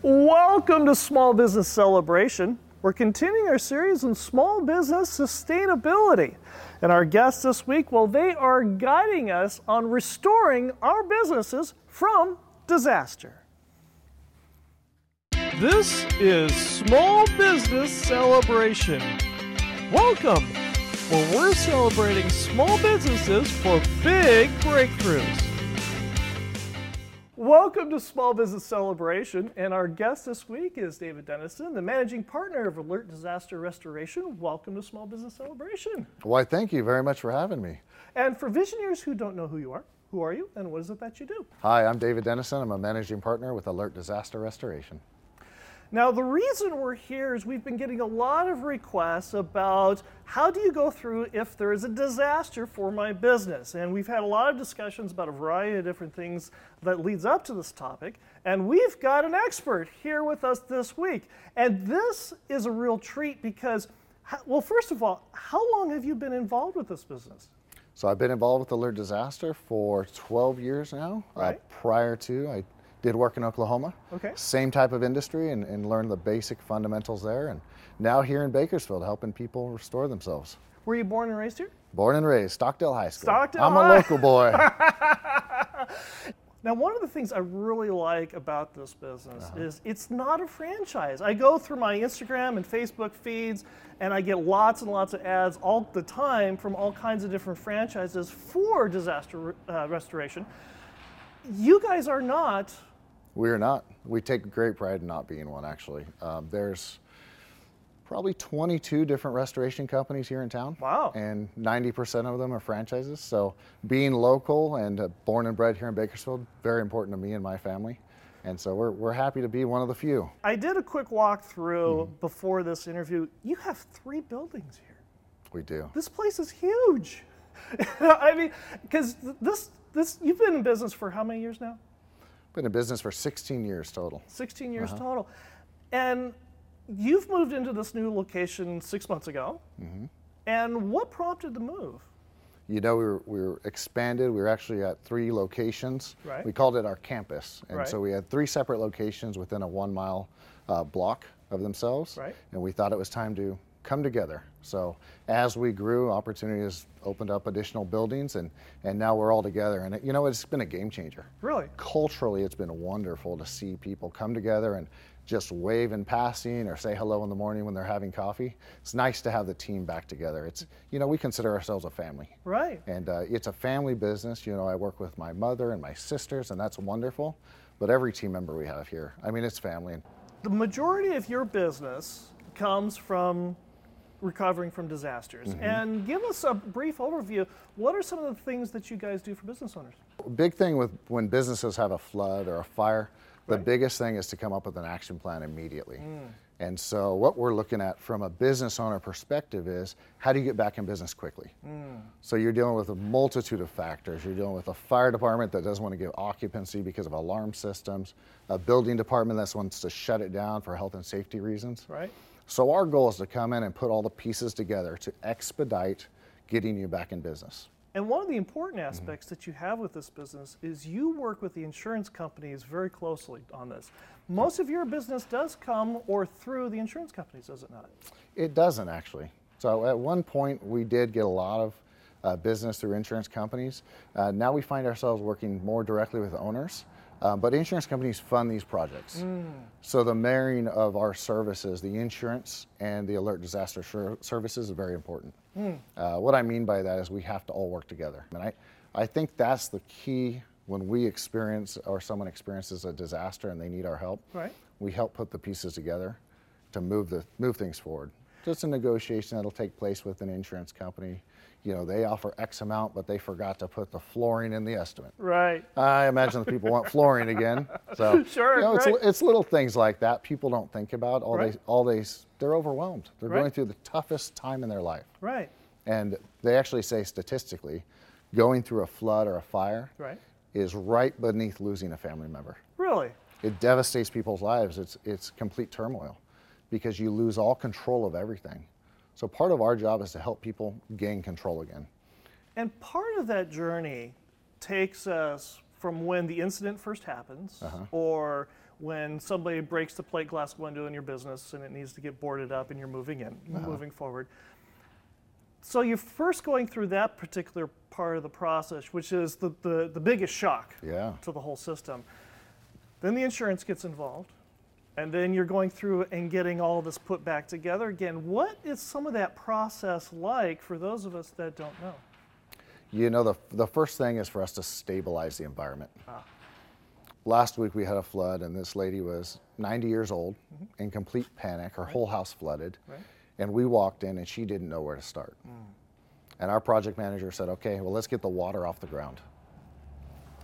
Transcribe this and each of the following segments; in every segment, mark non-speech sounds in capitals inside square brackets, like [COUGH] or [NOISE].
Welcome to Small Business Celebration. We're continuing our series on small business sustainability. And our guests this week, well, they are guiding us on restoring our businesses from disaster. This is Small Business Celebration. Welcome, where we're celebrating small businesses for big breakthroughs. Welcome to Small Business Celebration, and our guest this week is David Dennison, the managing partner of Alert Disaster Restoration. Welcome to Small Business Celebration. Why, thank you very much for having me. And for visionaries who don't know who you are, who are you and what is it that you do? Hi, I'm David Dennison. I'm a managing partner with Alert Disaster Restoration. Now, the reason we're here is we've been getting a lot of requests about how do you go through if there is a disaster for my business. And we've had a lot of discussions about a variety of different things that leads up to this topic. And we've got an expert here with us this week. And this is a real treat because, well, first of all, how long have you been involved with this business? So I've been involved with Alert Disaster for 12 years now. Uh, right. Uh, prior to, I did work in Oklahoma. Okay. Same type of industry and, and learned the basic fundamentals there. And now here in Bakersfield, helping people restore themselves. Were you born and raised here? Born and raised, Stockdale High School. Stockdale I'm High. a local boy. [LAUGHS] Now, one of the things I really like about this business uh-huh. is it's not a franchise. I go through my Instagram and Facebook feeds and I get lots and lots of ads all the time from all kinds of different franchises for disaster uh, restoration. You guys are not we are not. We take great pride in not being one, actually. Um, there's probably 22 different restoration companies here in town. Wow. And 90% of them are franchises. So being local and uh, born and bred here in Bakersfield, very important to me and my family. And so we're, we're happy to be one of the few. I did a quick walk through mm-hmm. before this interview. You have three buildings here. We do. This place is huge. [LAUGHS] I mean, because this, this, you've been in business for how many years now? Been in business for 16 years total. 16 years uh-huh. total. And you've moved into this new location six months ago. Mm-hmm. And what prompted the move? You know, we were, we were expanded. We were actually at three locations. Right. We called it our campus. And right. so we had three separate locations within a one mile uh, block of themselves. Right. And we thought it was time to come together. So as we grew, opportunities opened up additional buildings, and and now we're all together. And it, you know, it's been a game changer. Really, culturally, it's been wonderful to see people come together and just wave in passing or say hello in the morning when they're having coffee. It's nice to have the team back together. It's you know we consider ourselves a family. Right. And uh, it's a family business. You know, I work with my mother and my sisters, and that's wonderful. But every team member we have here, I mean, it's family. The majority of your business comes from recovering from disasters. Mm-hmm. And give us a brief overview. What are some of the things that you guys do for business owners? Big thing with when businesses have a flood or a fire, the right. biggest thing is to come up with an action plan immediately. Mm. And so, what we're looking at from a business owner perspective is how do you get back in business quickly? Mm. So, you're dealing with a multitude of factors. You're dealing with a fire department that doesn't want to give occupancy because of alarm systems, a building department that wants to shut it down for health and safety reasons. Right. So our goal is to come in and put all the pieces together to expedite getting you back in business. And one of the important aspects mm-hmm. that you have with this business is you work with the insurance companies very closely on this. Most of your business does come or through the insurance companies, does it not? It doesn't actually. So at one point, we did get a lot of uh, business through insurance companies. Uh, now we find ourselves working more directly with owners. Um, but insurance companies fund these projects. Mm. So the marrying of our services, the insurance and the alert disaster services, is very important. Mm. Uh, what I mean by that is we have to all work together. And I, I think that's the key when we experience or someone experiences a disaster and they need our help. Right. We help put the pieces together to move the move things forward. Just a negotiation that'll take place with an insurance company you know, they offer X amount, but they forgot to put the flooring in the estimate. Right. I imagine the people want [LAUGHS] flooring again. So sure, you know, right. it's, it's little things like that people don't think about. All right. they, all they, they're overwhelmed. They're right. going through the toughest time in their life. Right. And they actually say statistically, going through a flood or a fire right. is right beneath losing a family member. Really? It devastates people's lives. It's, it's complete turmoil because you lose all control of everything. So part of our job is to help people gain control again. And part of that journey takes us from when the incident first happens uh-huh. or when somebody breaks the plate glass window in your business and it needs to get boarded up and you're moving in, moving forward. So you're first going through that particular part of the process, which is the, the, the biggest shock Yeah. to the whole system. Then the insurance gets involved. And then you're going through and getting all this put back together again. What is some of that process like for those of us that don't know? You know, the, the first thing is for us to stabilize the environment. Ah. Last week we had a flood, and this lady was 90 years old mm-hmm. in complete panic. Her whole house flooded. Right. And we walked in, and she didn't know where to start. Mm. And our project manager said, okay, well, let's get the water off the ground.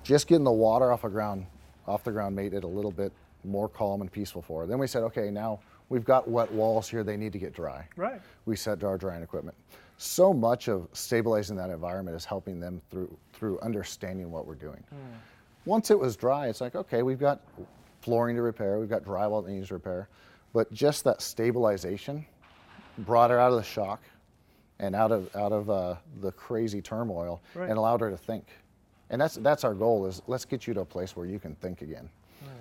Just getting the water off the ground, off the ground made it a little bit more calm and peaceful for her. Then we said, okay, now we've got wet walls here, they need to get dry Right. we set to our drying equipment. So much of stabilizing that environment is helping them through through understanding what we're doing. Once it was dry, it's like okay, we've got flooring to repair, we've got drywall that needs repair, but just that stabilization brought her out of the shock and out of out of uh, the crazy turmoil Right. and allowed her to think. And that's that's our goal is let's get you to a place where you can think again.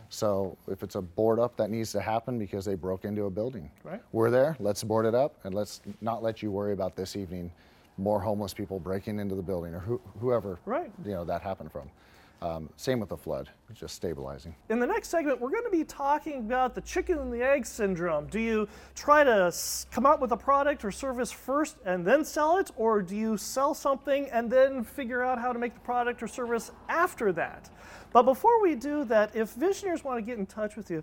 So if it's a board up that needs to happen because they broke into a building, Right. we're there. Let's board it up and let's not let you worry about this evening more homeless people breaking into the building or who, whoever Right. you know that happened from. Um, same with the flood, just stabilizing. In the next segment, we're going to be talking about the chicken and the egg syndrome. Do you try to come out with a product or service first and then sell it, or do you sell something and then figure out how to make the product or service after that? But before we do that, if visionaries want to get in touch with you,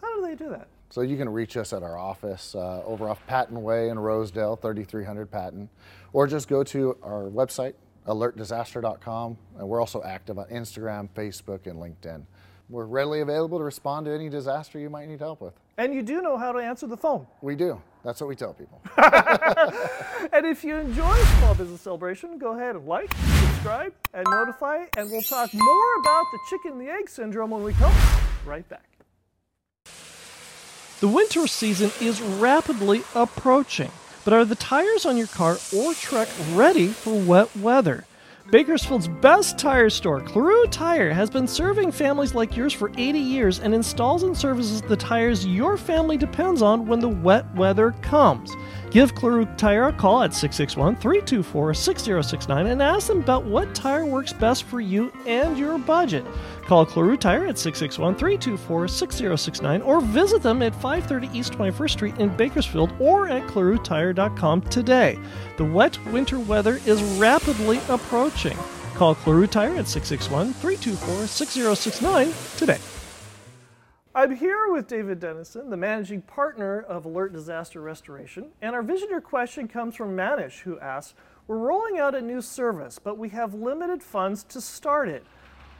how do they do that? So you can reach us at our office uh, over off Patton Way in Rosedale, 3300 Patton, or just go to our website, alertdisaster.com, and we're also active on Instagram, Facebook, and LinkedIn. We're readily available to respond to any disaster you might need help with. And you do know how to answer the phone. We do. That's what we tell people. [LAUGHS] And if you enjoy Small Business Celebration, go ahead and like, subscribe, and notify, and we'll talk more about the chicken and the egg syndrome when we come right back. The winter season is rapidly approaching, but are the tires on your car or truck ready for wet weather? Bakersfield's best tire store, Claru Tire, has been serving families like yours for 80 years and installs and services the tires your family depends on when the wet weather comes. Give Claru Tire a call at 661 324 6069 and ask them about what tire works best for you and your budget. Call Claru Tire at 661 324 6069 or visit them at 530 East 21st Street in Bakersfield or at clarutire.com today. The wet winter weather is rapidly approaching. Call Claru Tire at 661 324 6069 today. I'm here with David Dennison, the managing partner of Alert Disaster Restoration, and our visitor question comes from Manish, who asks We're rolling out a new service, but we have limited funds to start it.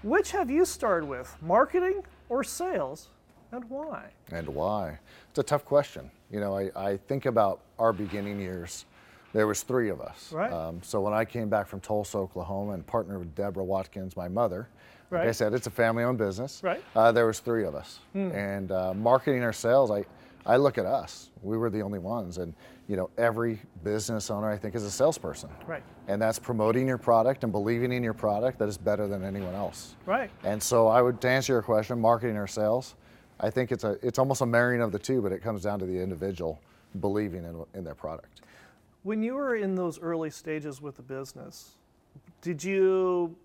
Which have you started with, marketing or sales, and why? And why? It's a tough question. You know, I, I think about our beginning years. There was three of us. Right. Um, so when I came back from Tulsa, Oklahoma, and partnered with Deborah Watkins, my mother, like I said, it's a family-owned business. Right. Uh, there was three of us, and uh, marketing or sales, I, I look at us. We were the only ones, and you know, every business owner I think is a salesperson. Right. And that's promoting your product and believing in your product that is better than anyone else. Right. And so I would to answer your question, marketing or sales, I think it's a it's almost a marrying of the two, but it comes down to the individual believing in, in their product. When you were in those early stages with the business, did you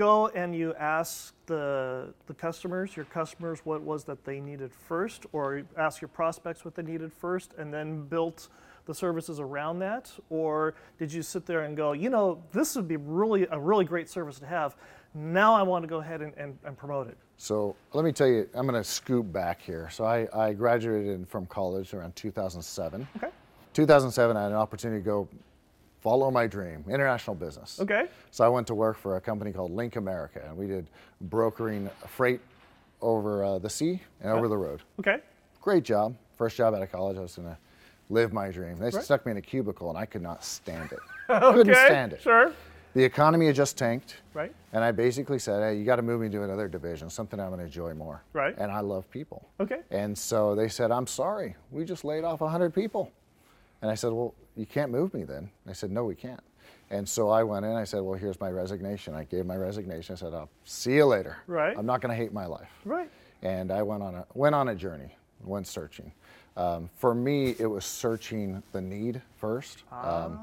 go and you ask the, the customers, your customers, what was that they needed first, or ask your prospects what they needed first, and then built the services around that? Or did you sit there and go, you know, this would be really a really great service to have. Now I want to go ahead and, and, and promote it. So let me tell you, I'm going to scoop back here. So I, I graduated from college around 2007. Okay. 2007, I had an opportunity to go follow my dream, international business. Okay. So I went to work for a company called Link America, and we did brokering freight over uh, the sea and over the road. Okay. Great job. First job out of college, I was going to live my dream. They Right. stuck me in a cubicle, and I could not stand it. [LAUGHS] okay. Couldn't stand it. Sure. The economy had just tanked. Right. And I basically said, hey, you got to move me to another division, something I'm going to enjoy more. Right. And I love people. Okay. And so they said, I'm sorry, we just laid off 100 people. And I said, well, you can't move me then. I said, no, we can't. And so I went in, I said, well, here's my resignation. I gave my resignation. I said, I'll see you later. Right. I'm not going to hate my life. Right. and I went on a went on a journey, went searching. Um, for me, it was searching the need first. Um,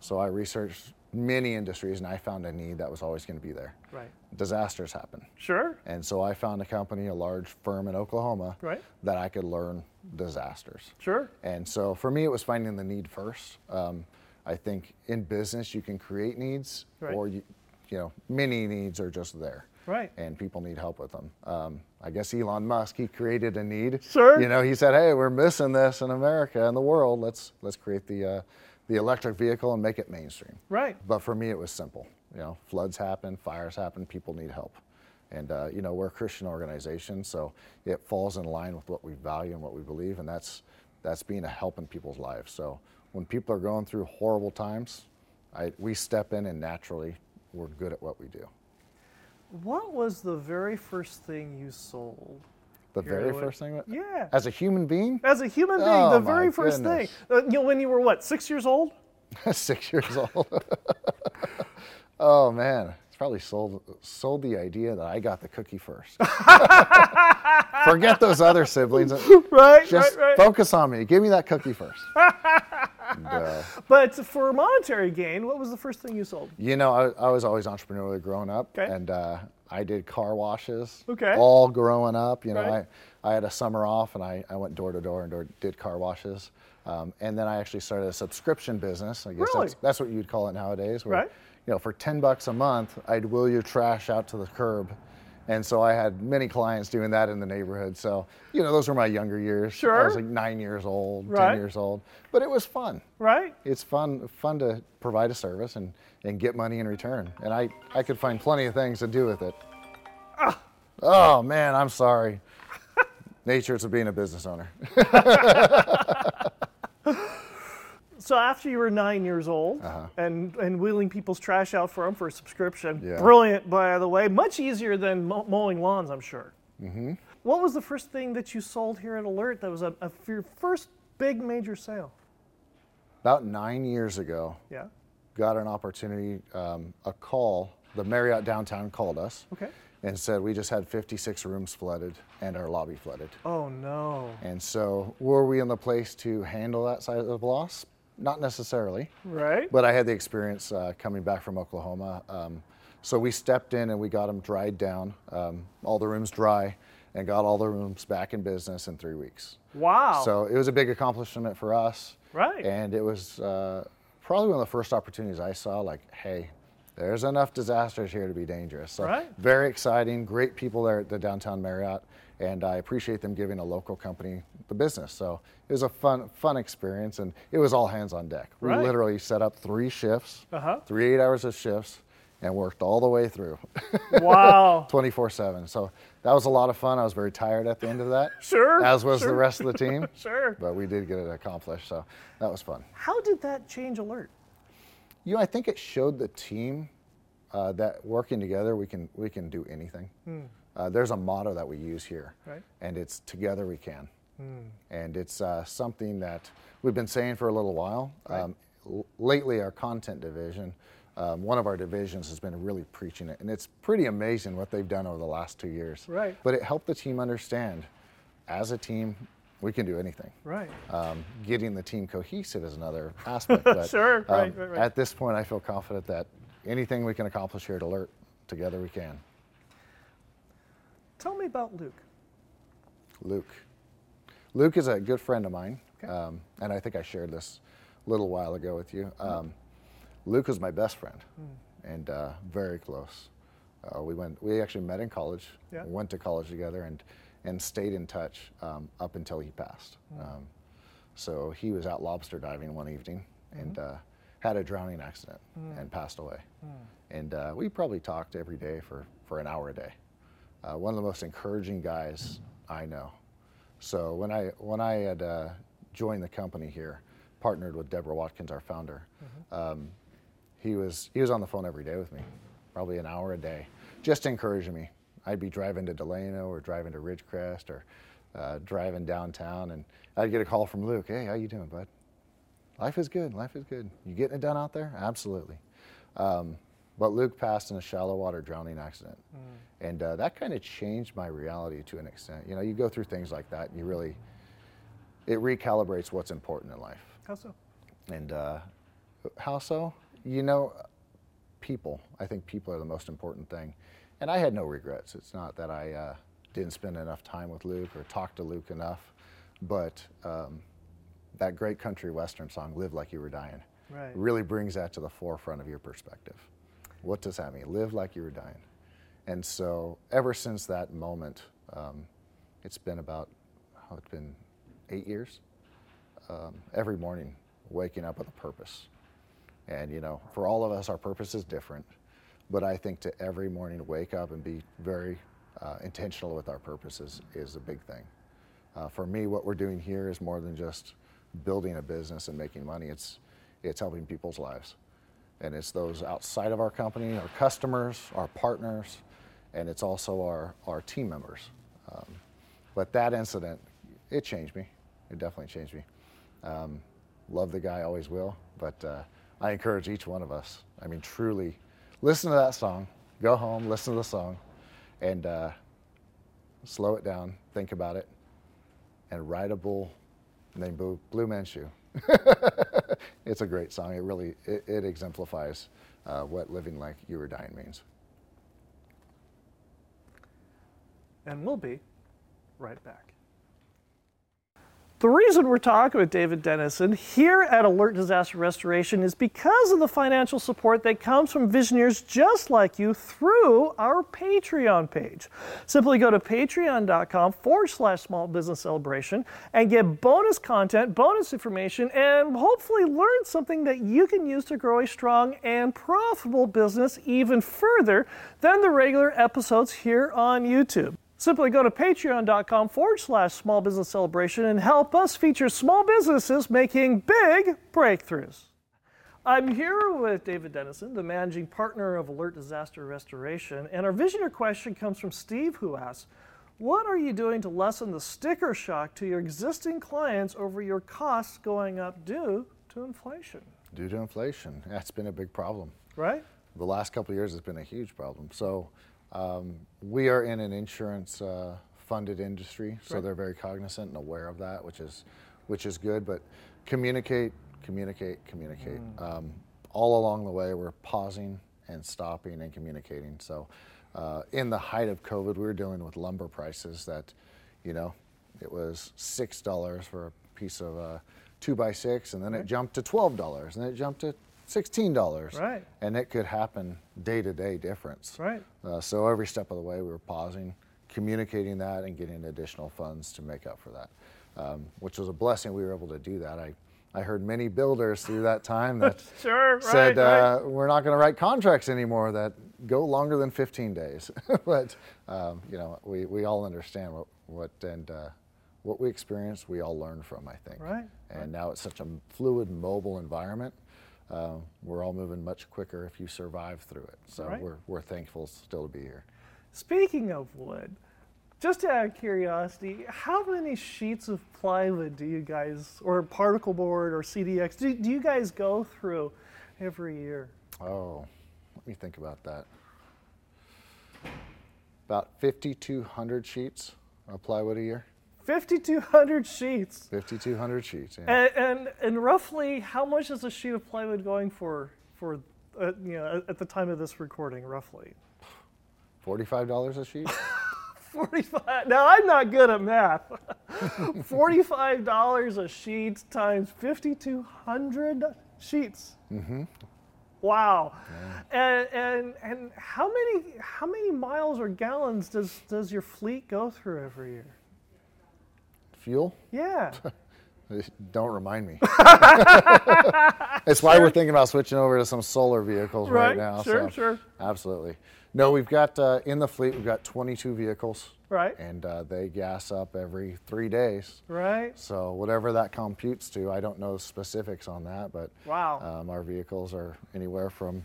so I researched many industries, and I found a need that was always going to be there. Right. Disasters happen, Sure. and so I found a company, a large firm in Oklahoma, Right. that I could learn disasters. Sure. And so for me, it was finding the need first. Um, I think in business, you can create needs, Right. or you, you know, many needs are just there. Right. And people need help with them. Um, I guess Elon Musk, he created a need. Sure. You know, he said, "Hey, we're missing this in America and the world. Let's let's create the uh, the electric vehicle and make it mainstream." Right. But for me, it was simple. You know, floods happen, fires happen, people need help. And, uh, you know, we're a Christian organization, so it falls in line with what we value and what we believe, and that's, that's being a help in people's lives. So when people are going through horrible times, I, we step in and naturally we're good at what we do. What was the very first thing you sold? The Here, very first thing, Yeah. as a human being, As a human being, Oh, the very first goodness. thing. Uh, you know, when you were what, six years old? [LAUGHS] six years old. [LAUGHS] oh man, probably sold sold the idea that I got the cookie first. [LAUGHS] Forget those other siblings. [LAUGHS] Right, Just right, right. focus on me. Give me that cookie first. [LAUGHS] And, uh, But for monetary gain, what was the first thing you sold? you know, I, I was always entrepreneurial growing up, Okay. and uh, I did car washes. Okay. All growing up, you know, Right. I, I had a summer off, and I, I went door to door and door, did car washes. Um, and then I actually started a subscription business. I guess Really? that's, that's what you'd call it nowadays. Where, Right. You know, for ten bucks a month, I'd wheel your trash out to the curb. And so I had many clients doing that in the neighborhood. So, you know, those were my younger years. Sure. I was like nine years old, Right. 10 years old. But it was fun Right? it's fun fun to provide a service and, and get money in return. And I, I could find plenty of things to do with it. Ah. Oh man, I'm sorry. [LAUGHS] Natures of being a business owner. [LAUGHS] So after you were nine years old and, and wheeling people's trash out for them for a subscription, Uh-huh. Yeah. brilliant, by the way, much easier than mowing lawns, I'm sure. Mm-hmm. What was the first thing that you sold here at Alert that was a, a, your first big major sale? About nine years ago, Yeah. got an opportunity, um, a call. The Marriott downtown called us Okay. and said we just had 56 rooms flooded and our lobby flooded. Oh no. And so, were we in the place to handle that size of loss? Not necessarily. Right? But I had the experience uh, coming back from Oklahoma. Um, so we stepped in and we got them dried down, um, all the rooms dry, and got all the rooms back in business in three weeks. wow. So it was a big accomplishment for us. Right. And it was uh, probably one of the first opportunities I saw like, hey, there's enough disasters here to be dangerous. So Right. very exciting, great people there at the downtown Marriott, and I appreciate them giving a local company the business. So it was a fun, fun experience, and it was all hands on deck. We Right. literally set up three shifts, Uh-huh. three eight hours of shifts, and worked all the way through, wow. [LAUGHS] 24/7. So that was a lot of fun. I was very tired at the end of that, [LAUGHS] Sure. as was sure. the rest of the team. [LAUGHS] Sure. But we did get it accomplished, so that was fun. How did that change Alert? You know, I think it showed the team uh, that working together, we can we can do anything. Uh, there's a motto that we use here, Right. and it's "Together we can," and it's uh, something that we've been saying for a little while. Um, l- lately, our content division, um, one of our divisions, has been really preaching it, and it's pretty amazing what they've done over the last two years. Right. But it helped the team understand, as a team, we can do anything. Right. Um, getting the team cohesive is another aspect. [LAUGHS] But, Sure, right, um, right, right. At this point, I feel confident that anything we can accomplish here at Alert, together we can. Tell me about Luke. Luke. Luke is a good friend of mine, Okay. um, and I think I shared this a little while ago with you. Um, Luke was my best friend, Hmm. and uh, very close. Uh, we went. We actually met in college. Yeah. Went to college together, and and stayed in touch um, up until he passed. Hmm. Um, so he was out lobster diving one evening Mm-hmm. and uh, had a drowning accident Hmm. and passed away. And uh, we probably talked every day for, for an hour a day. Uh, one of the most encouraging guys I know. So when I when I had uh, joined the company here, partnered with Deborah Watkins, our founder, um, he was he was on the phone every day with me, probably an hour a day, just encouraging me. I'd be driving to Delano or driving to Ridgecrest or uh, driving downtown, and I'd get a call from Luke. Hey, how you doing, bud? Life is good. Life is good. You getting it done out there? Absolutely. Um, But Luke passed in a shallow water drowning accident. And uh, that kind of changed my reality to an extent. You know, you go through things like that and you really, it recalibrates what's important in life. How so? And uh, how so? You know, people. I think people are the most important thing. And I had no regrets. It's not that I uh, didn't spend enough time with Luke or talk to Luke enough, but um, that great country western song, Live Like You Were Dying, Right. really brings that to the forefront of your perspective. What does that mean? Live like you were dying. And so, ever since that moment, um, it's been about, oh, it's been eight years. Um, every morning, waking up with a purpose. And, you know, for all of us, our purpose is different. But I think to every morning wake up and be very uh, intentional with our purposes is a big thing. Uh, for me, what we're doing here is more than just building a business and making money. It's it's helping people's lives, and it's those outside of our company, our customers, our partners, and it's also our our team members. Um, but that incident, it changed me. It definitely changed me. Um, love the guy, always will. But uh, I encourage each one of us. I mean, truly, listen to that song. Go home, listen to the song, and uh, slow it down. Think about it, and ride a bull named Blue, Blue Manchu. [LAUGHS] it's a great song. It really it, it exemplifies uh, what living like you were dying means. And we'll be right back. The reason we're talking with David Dennison here at Alert Disaster Restoration is because of the financial support that comes from visionaries just like you through our Patreon page. Simply go to patreon.com forward slash small business celebration and get bonus content, bonus information, and hopefully learn something that you can use to grow a strong and profitable business even further than the regular episodes here on YouTube. Simply go to patreon.com forward slash small business celebration and help us feature small businesses making big breakthroughs. I'm here with David Dennison, the managing partner of Alert Disaster Restoration, and our visionary question comes from Steve, who asks, What are you doing to lessen the sticker shock to your existing clients over your costs going up due to inflation? Due to inflation, that's been a big problem. Right? the last couple of years has been a huge problem. So um, we are in an insurance uh, funded industry, so Right. they're very cognizant and aware of that, which is which is good. But communicate, communicate, communicate. Um, all along the way, we're pausing and stopping and communicating. So uh, in the height of COVID, we were dealing with lumber prices that, you know, it was six dollars for a piece of uh, two by six, and then it jumped to twelve dollars, and it jumped to sixteen dollars Right. and it could happen day to day difference. Right. Uh, so every step of the way, we were pausing, communicating that, and getting additional funds to make up for that, um, which was a blessing. We were able to do that. I, I heard many builders through that time [LAUGHS] that Sure, right. said right. uh, we're not going to write contracts anymore that go longer than 15 days. [LAUGHS] but um, you know, we, we all understand what what and uh, what we experienced. We all learn from, I think. Right, And now it's such a fluid, mobile environment. Uh, we're all moving much quicker if you survive through it. So Right. we're, we're thankful still to be here. Speaking of wood, just out of curiosity, how many sheets of plywood do you guys, or particle board or CDX, do, do you guys go through every year? Oh, let me think about that. About 5,200 sheets of plywood a year. 5,200 sheets. 5,200 sheets. Yeah. And, and, and roughly, how much is a sheet of plywood going for, for uh, you know, at the time of this recording, roughly? $45 a sheet? [LAUGHS] 45 now i'm not good at math [LAUGHS] $45 a sheet times 5200 sheets mm-hmm. wow and, and and how many how many miles or gallons does does your fleet go through every year Fuel? yeah [LAUGHS] Don't remind me. [LAUGHS] It's why we're thinking about switching over to some solar vehicles right, Right, now. sure, so sure. Absolutely. No, we've got uh, in the fleet, we've got 22 vehicles. Right. And uh, they gas up every three days. right So whatever that computes to, I don't know specifics on that, but Wow. um, our vehicles are anywhere from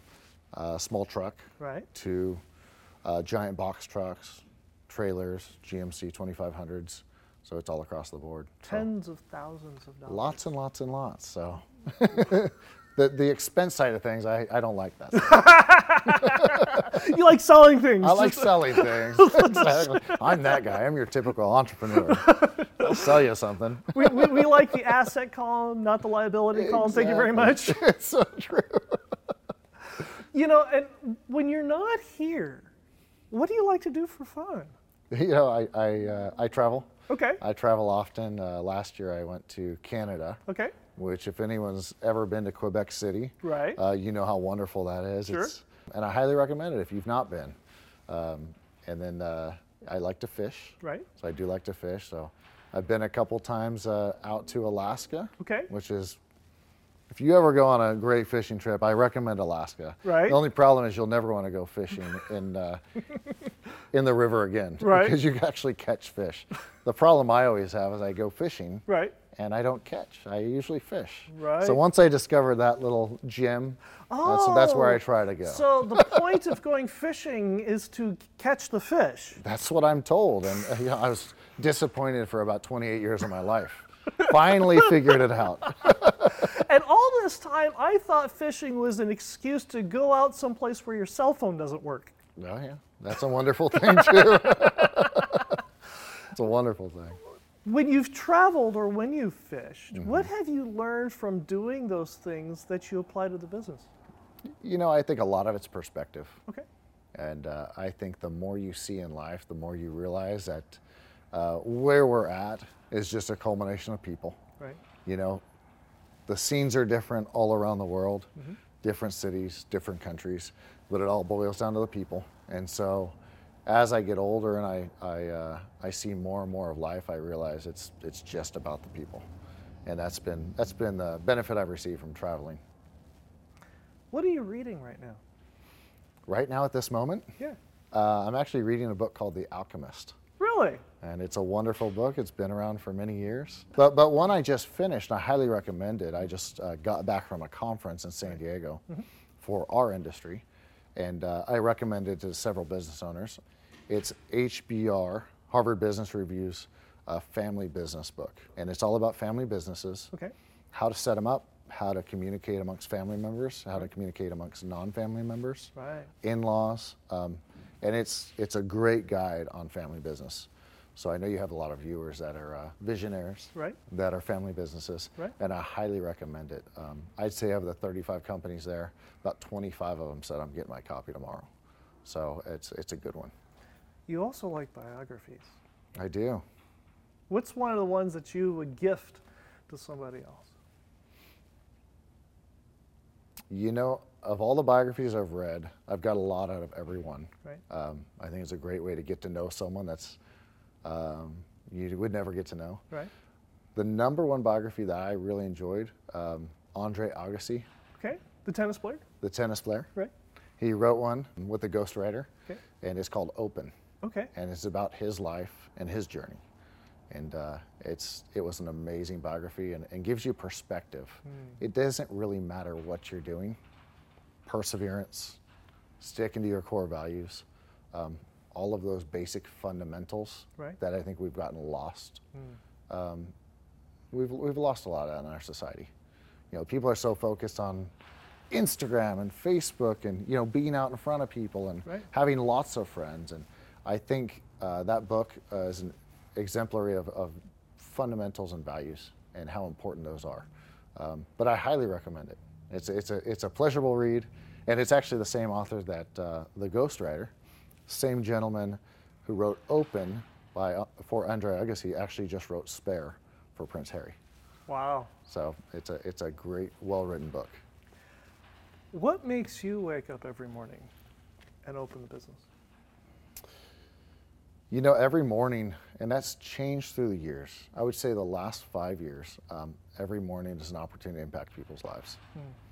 a small truck right to uh, giant box trucks, trailers, GMC 2500s. So it's all across the board. So tens of thousands of dollars lots and lots and lots. So [LAUGHS] the, the expense side of things, I, I don't like that. [LAUGHS] You like selling things. I like selling things. [LAUGHS] exactly. I'm that guy. I'm your typical entrepreneur. I'll sell you something. we, we, we like the asset column, not the liability column. Thank you very much. It's so true. You know, and when you're not here, what do you like to do for fun? [LAUGHS] You know, I, I, uh, I travel. Okay. I travel often. Uh, last year I went to Canada, Okay. which, if anyone's ever been to Quebec City, Right. uh, you know how wonderful that is. Sure. and I highly recommend it if you've not been. Um, and then uh, I like to fish. Right. So I do like to fish. So I've been a couple times uh, out to Alaska. Okay. Which is, if you ever go on a great fishing trip, I recommend Alaska. Right. The only problem is you'll never want to go fishing [LAUGHS] in uh, in the river again. [LAUGHS] Right. Because you actually catch fish. The problem I always have is I go fishing Right. and I don't catch. I usually fish. Right. So once I discover that little gem, that's, that's where I Oh, try to go. So the [LAUGHS] point of going fishing is to catch the fish. That's what I'm told. And uh, you know, I was disappointed for about 28 years of my life. Finally [LAUGHS] figured it out. And all this time, I thought fishing was an excuse to go out someplace where your cell phone doesn't work. Oh, yeah. That's a wonderful [LAUGHS] thing, too. it's a wonderful thing. When you've traveled or when you've fished, Mm-hmm. what have you learned from doing those things that you apply to the business? You know, I think a lot of it's perspective. Okay. And uh, I think the more you see in life, the more you realize that uh, where we're at is just a culmination of people. Right. You know, the scenes are different all around the world, different cities, different countries, but it all boils down to the people. And so, as I get older and I I, uh, I see more and more of life, I realize it's it's just about the people, and that's been that's been the benefit I've received from traveling. What are you reading right now? Right now, at this moment, Yeah. uh, I'm actually reading a book called The Alchemist. Really? and it's a wonderful book. It's been around for many years. But but one I just finished, and I highly recommend it. I just uh, got back from a conference in San Diego for our industry, and uh, I recommend it to several business owners. It's HBR Harvard Business Review's uh, family business book, and it's all about family businesses, Okay. how to set them up, how to communicate amongst family members, how to communicate amongst non-family members Right. in-laws, um, and it's it's a great guide on family business. So I know you have a lot of viewers that are uh, visionaries, Right. that are family businesses, Right. and I highly recommend it. Um, I'd say of the 35 companies there, about 25 of them said I'm getting my copy tomorrow. So it's it's a good one. You also like biographies. I do. What's one of the ones that you would gift to somebody else? You know, of all the biographies I've read, I've got a lot out of every one. Right. Um, I think it's a great way to get to know someone that's um, you would never get to know. Right. The number one biography that I really enjoyed, um, Andre Agassi, Okay. The tennis player. the tennis player. Right. He wrote one with a ghostwriter, Okay. and it's called Open, Okay. and it's about his life and his journey. And uh, it's it was an amazing biography and, and gives you perspective. It doesn't really matter what you're doing, perseverance, sticking to your core values, um, all of those basic fundamentals Right. that I think we've gotten lost. Um, we've we've lost a lot in our society. You know, people are so focused on Instagram and Facebook and you know being out in front of people and Right. having lots of friends. And I think uh, that book uh, is an exemplary of, of fundamentals and values and how important those are. Um, but I highly recommend it. It's it's a it's a pleasurable read, and it's actually the same author that uh, the Ghostwriter, same gentleman who wrote Open by uh, for Andre Agassi actually just wrote Spare for Prince Harry. Wow. So it's a it's a great, well written book. What makes you wake up every morning and open the business? You know, every morning, and that's changed through the years. I would say the last five years, um, every morning is an opportunity to impact people's lives.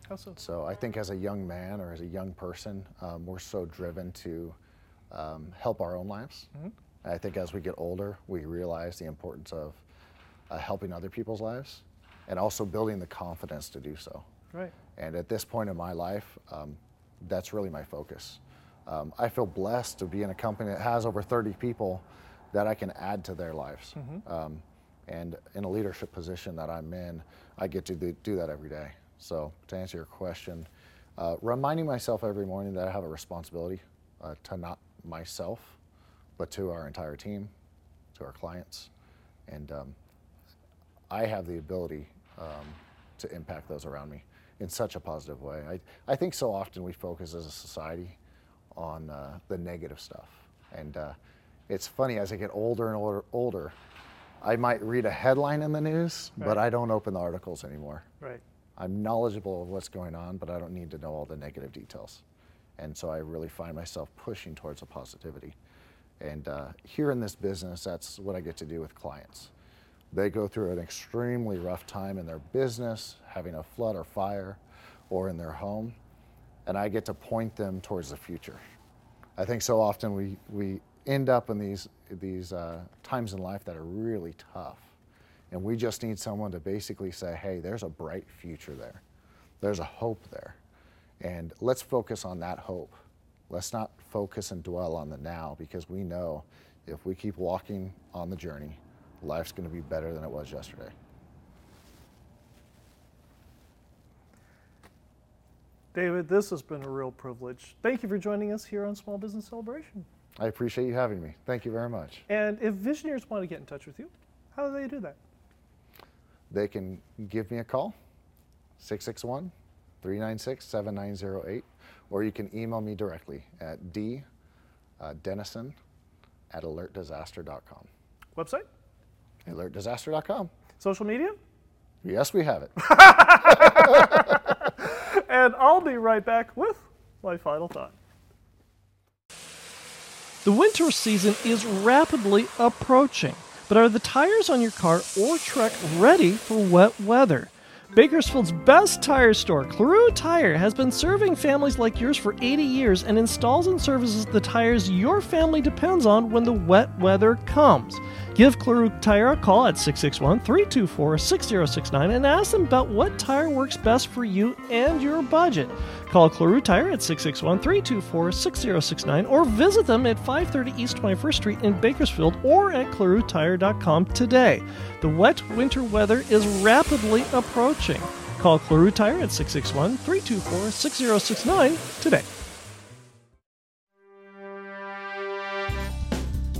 How so? So I think as a young man or as a young person, um, we're so driven to um, help our own lives. I think as we get older, we realize the importance of uh, helping other people's lives and also building the confidence to do so. Right. And at this point in my life, um, that's really my focus. Um, I feel blessed to be in a company that has over 30 people that I can add to their lives. Um, and in a leadership position that I'm in, I get to do, do that every day. So, to answer your question, uh, reminding myself every morning that I have a responsibility uh, to not myself, but to our entire team, to our clients. And um, I have the ability um, to impact those around me in such a positive way. I, I think so often we focus as a society on uh, the negative stuff. And uh, it's funny, as I get older and older, older, I might read a headline in the news, Right. but I don't open the articles anymore. Right. I'm knowledgeable of what's going on, but I don't need to know all the negative details. And so I really find myself pushing towards a positivity. And uh, here in this business, that's what I get to do with clients. They go through an extremely rough time in their business, having a flood or fire, or in their home, and I get to point them towards the future. I think so often we, we end up in these, these uh, times in life that are really tough. And we just need someone to basically say, hey, there's a bright future there. There's a hope there. And let's focus on that hope. Let's not focus and dwell on the now because we know if we keep walking on the journey, life's going to be better than it was yesterday. David, this has been a real privilege. Thank you for joining us here on Small Business Celebration. I appreciate you having me. Thank you very much. And if visionaries want to get in touch with you, how do they do that? They can give me a call, 661 396 7908, or you can email me directly at d uh, dennison at alertdisaster.com. Website? Alertdisaster.com. Social media? Yes, we have it. [LAUGHS] And I'll be right back with my final thought. The winter season is rapidly approaching, but are the tires on your car or truck ready for wet weather? Bakersfield's best tire store, Claru Tire, has been serving families like yours for 80 years and installs and services the tires your family depends on when the wet weather comes. Give Claru Tire a call at 661 324 6069 and ask them about what tire works best for you and your budget. Call Claru Tire at 661 324 6069 or visit them at 530 East 21st Street in Bakersfield or at clarutire.com today. The wet winter weather is rapidly approaching. Call Claru Tire at 661 324 6069 today.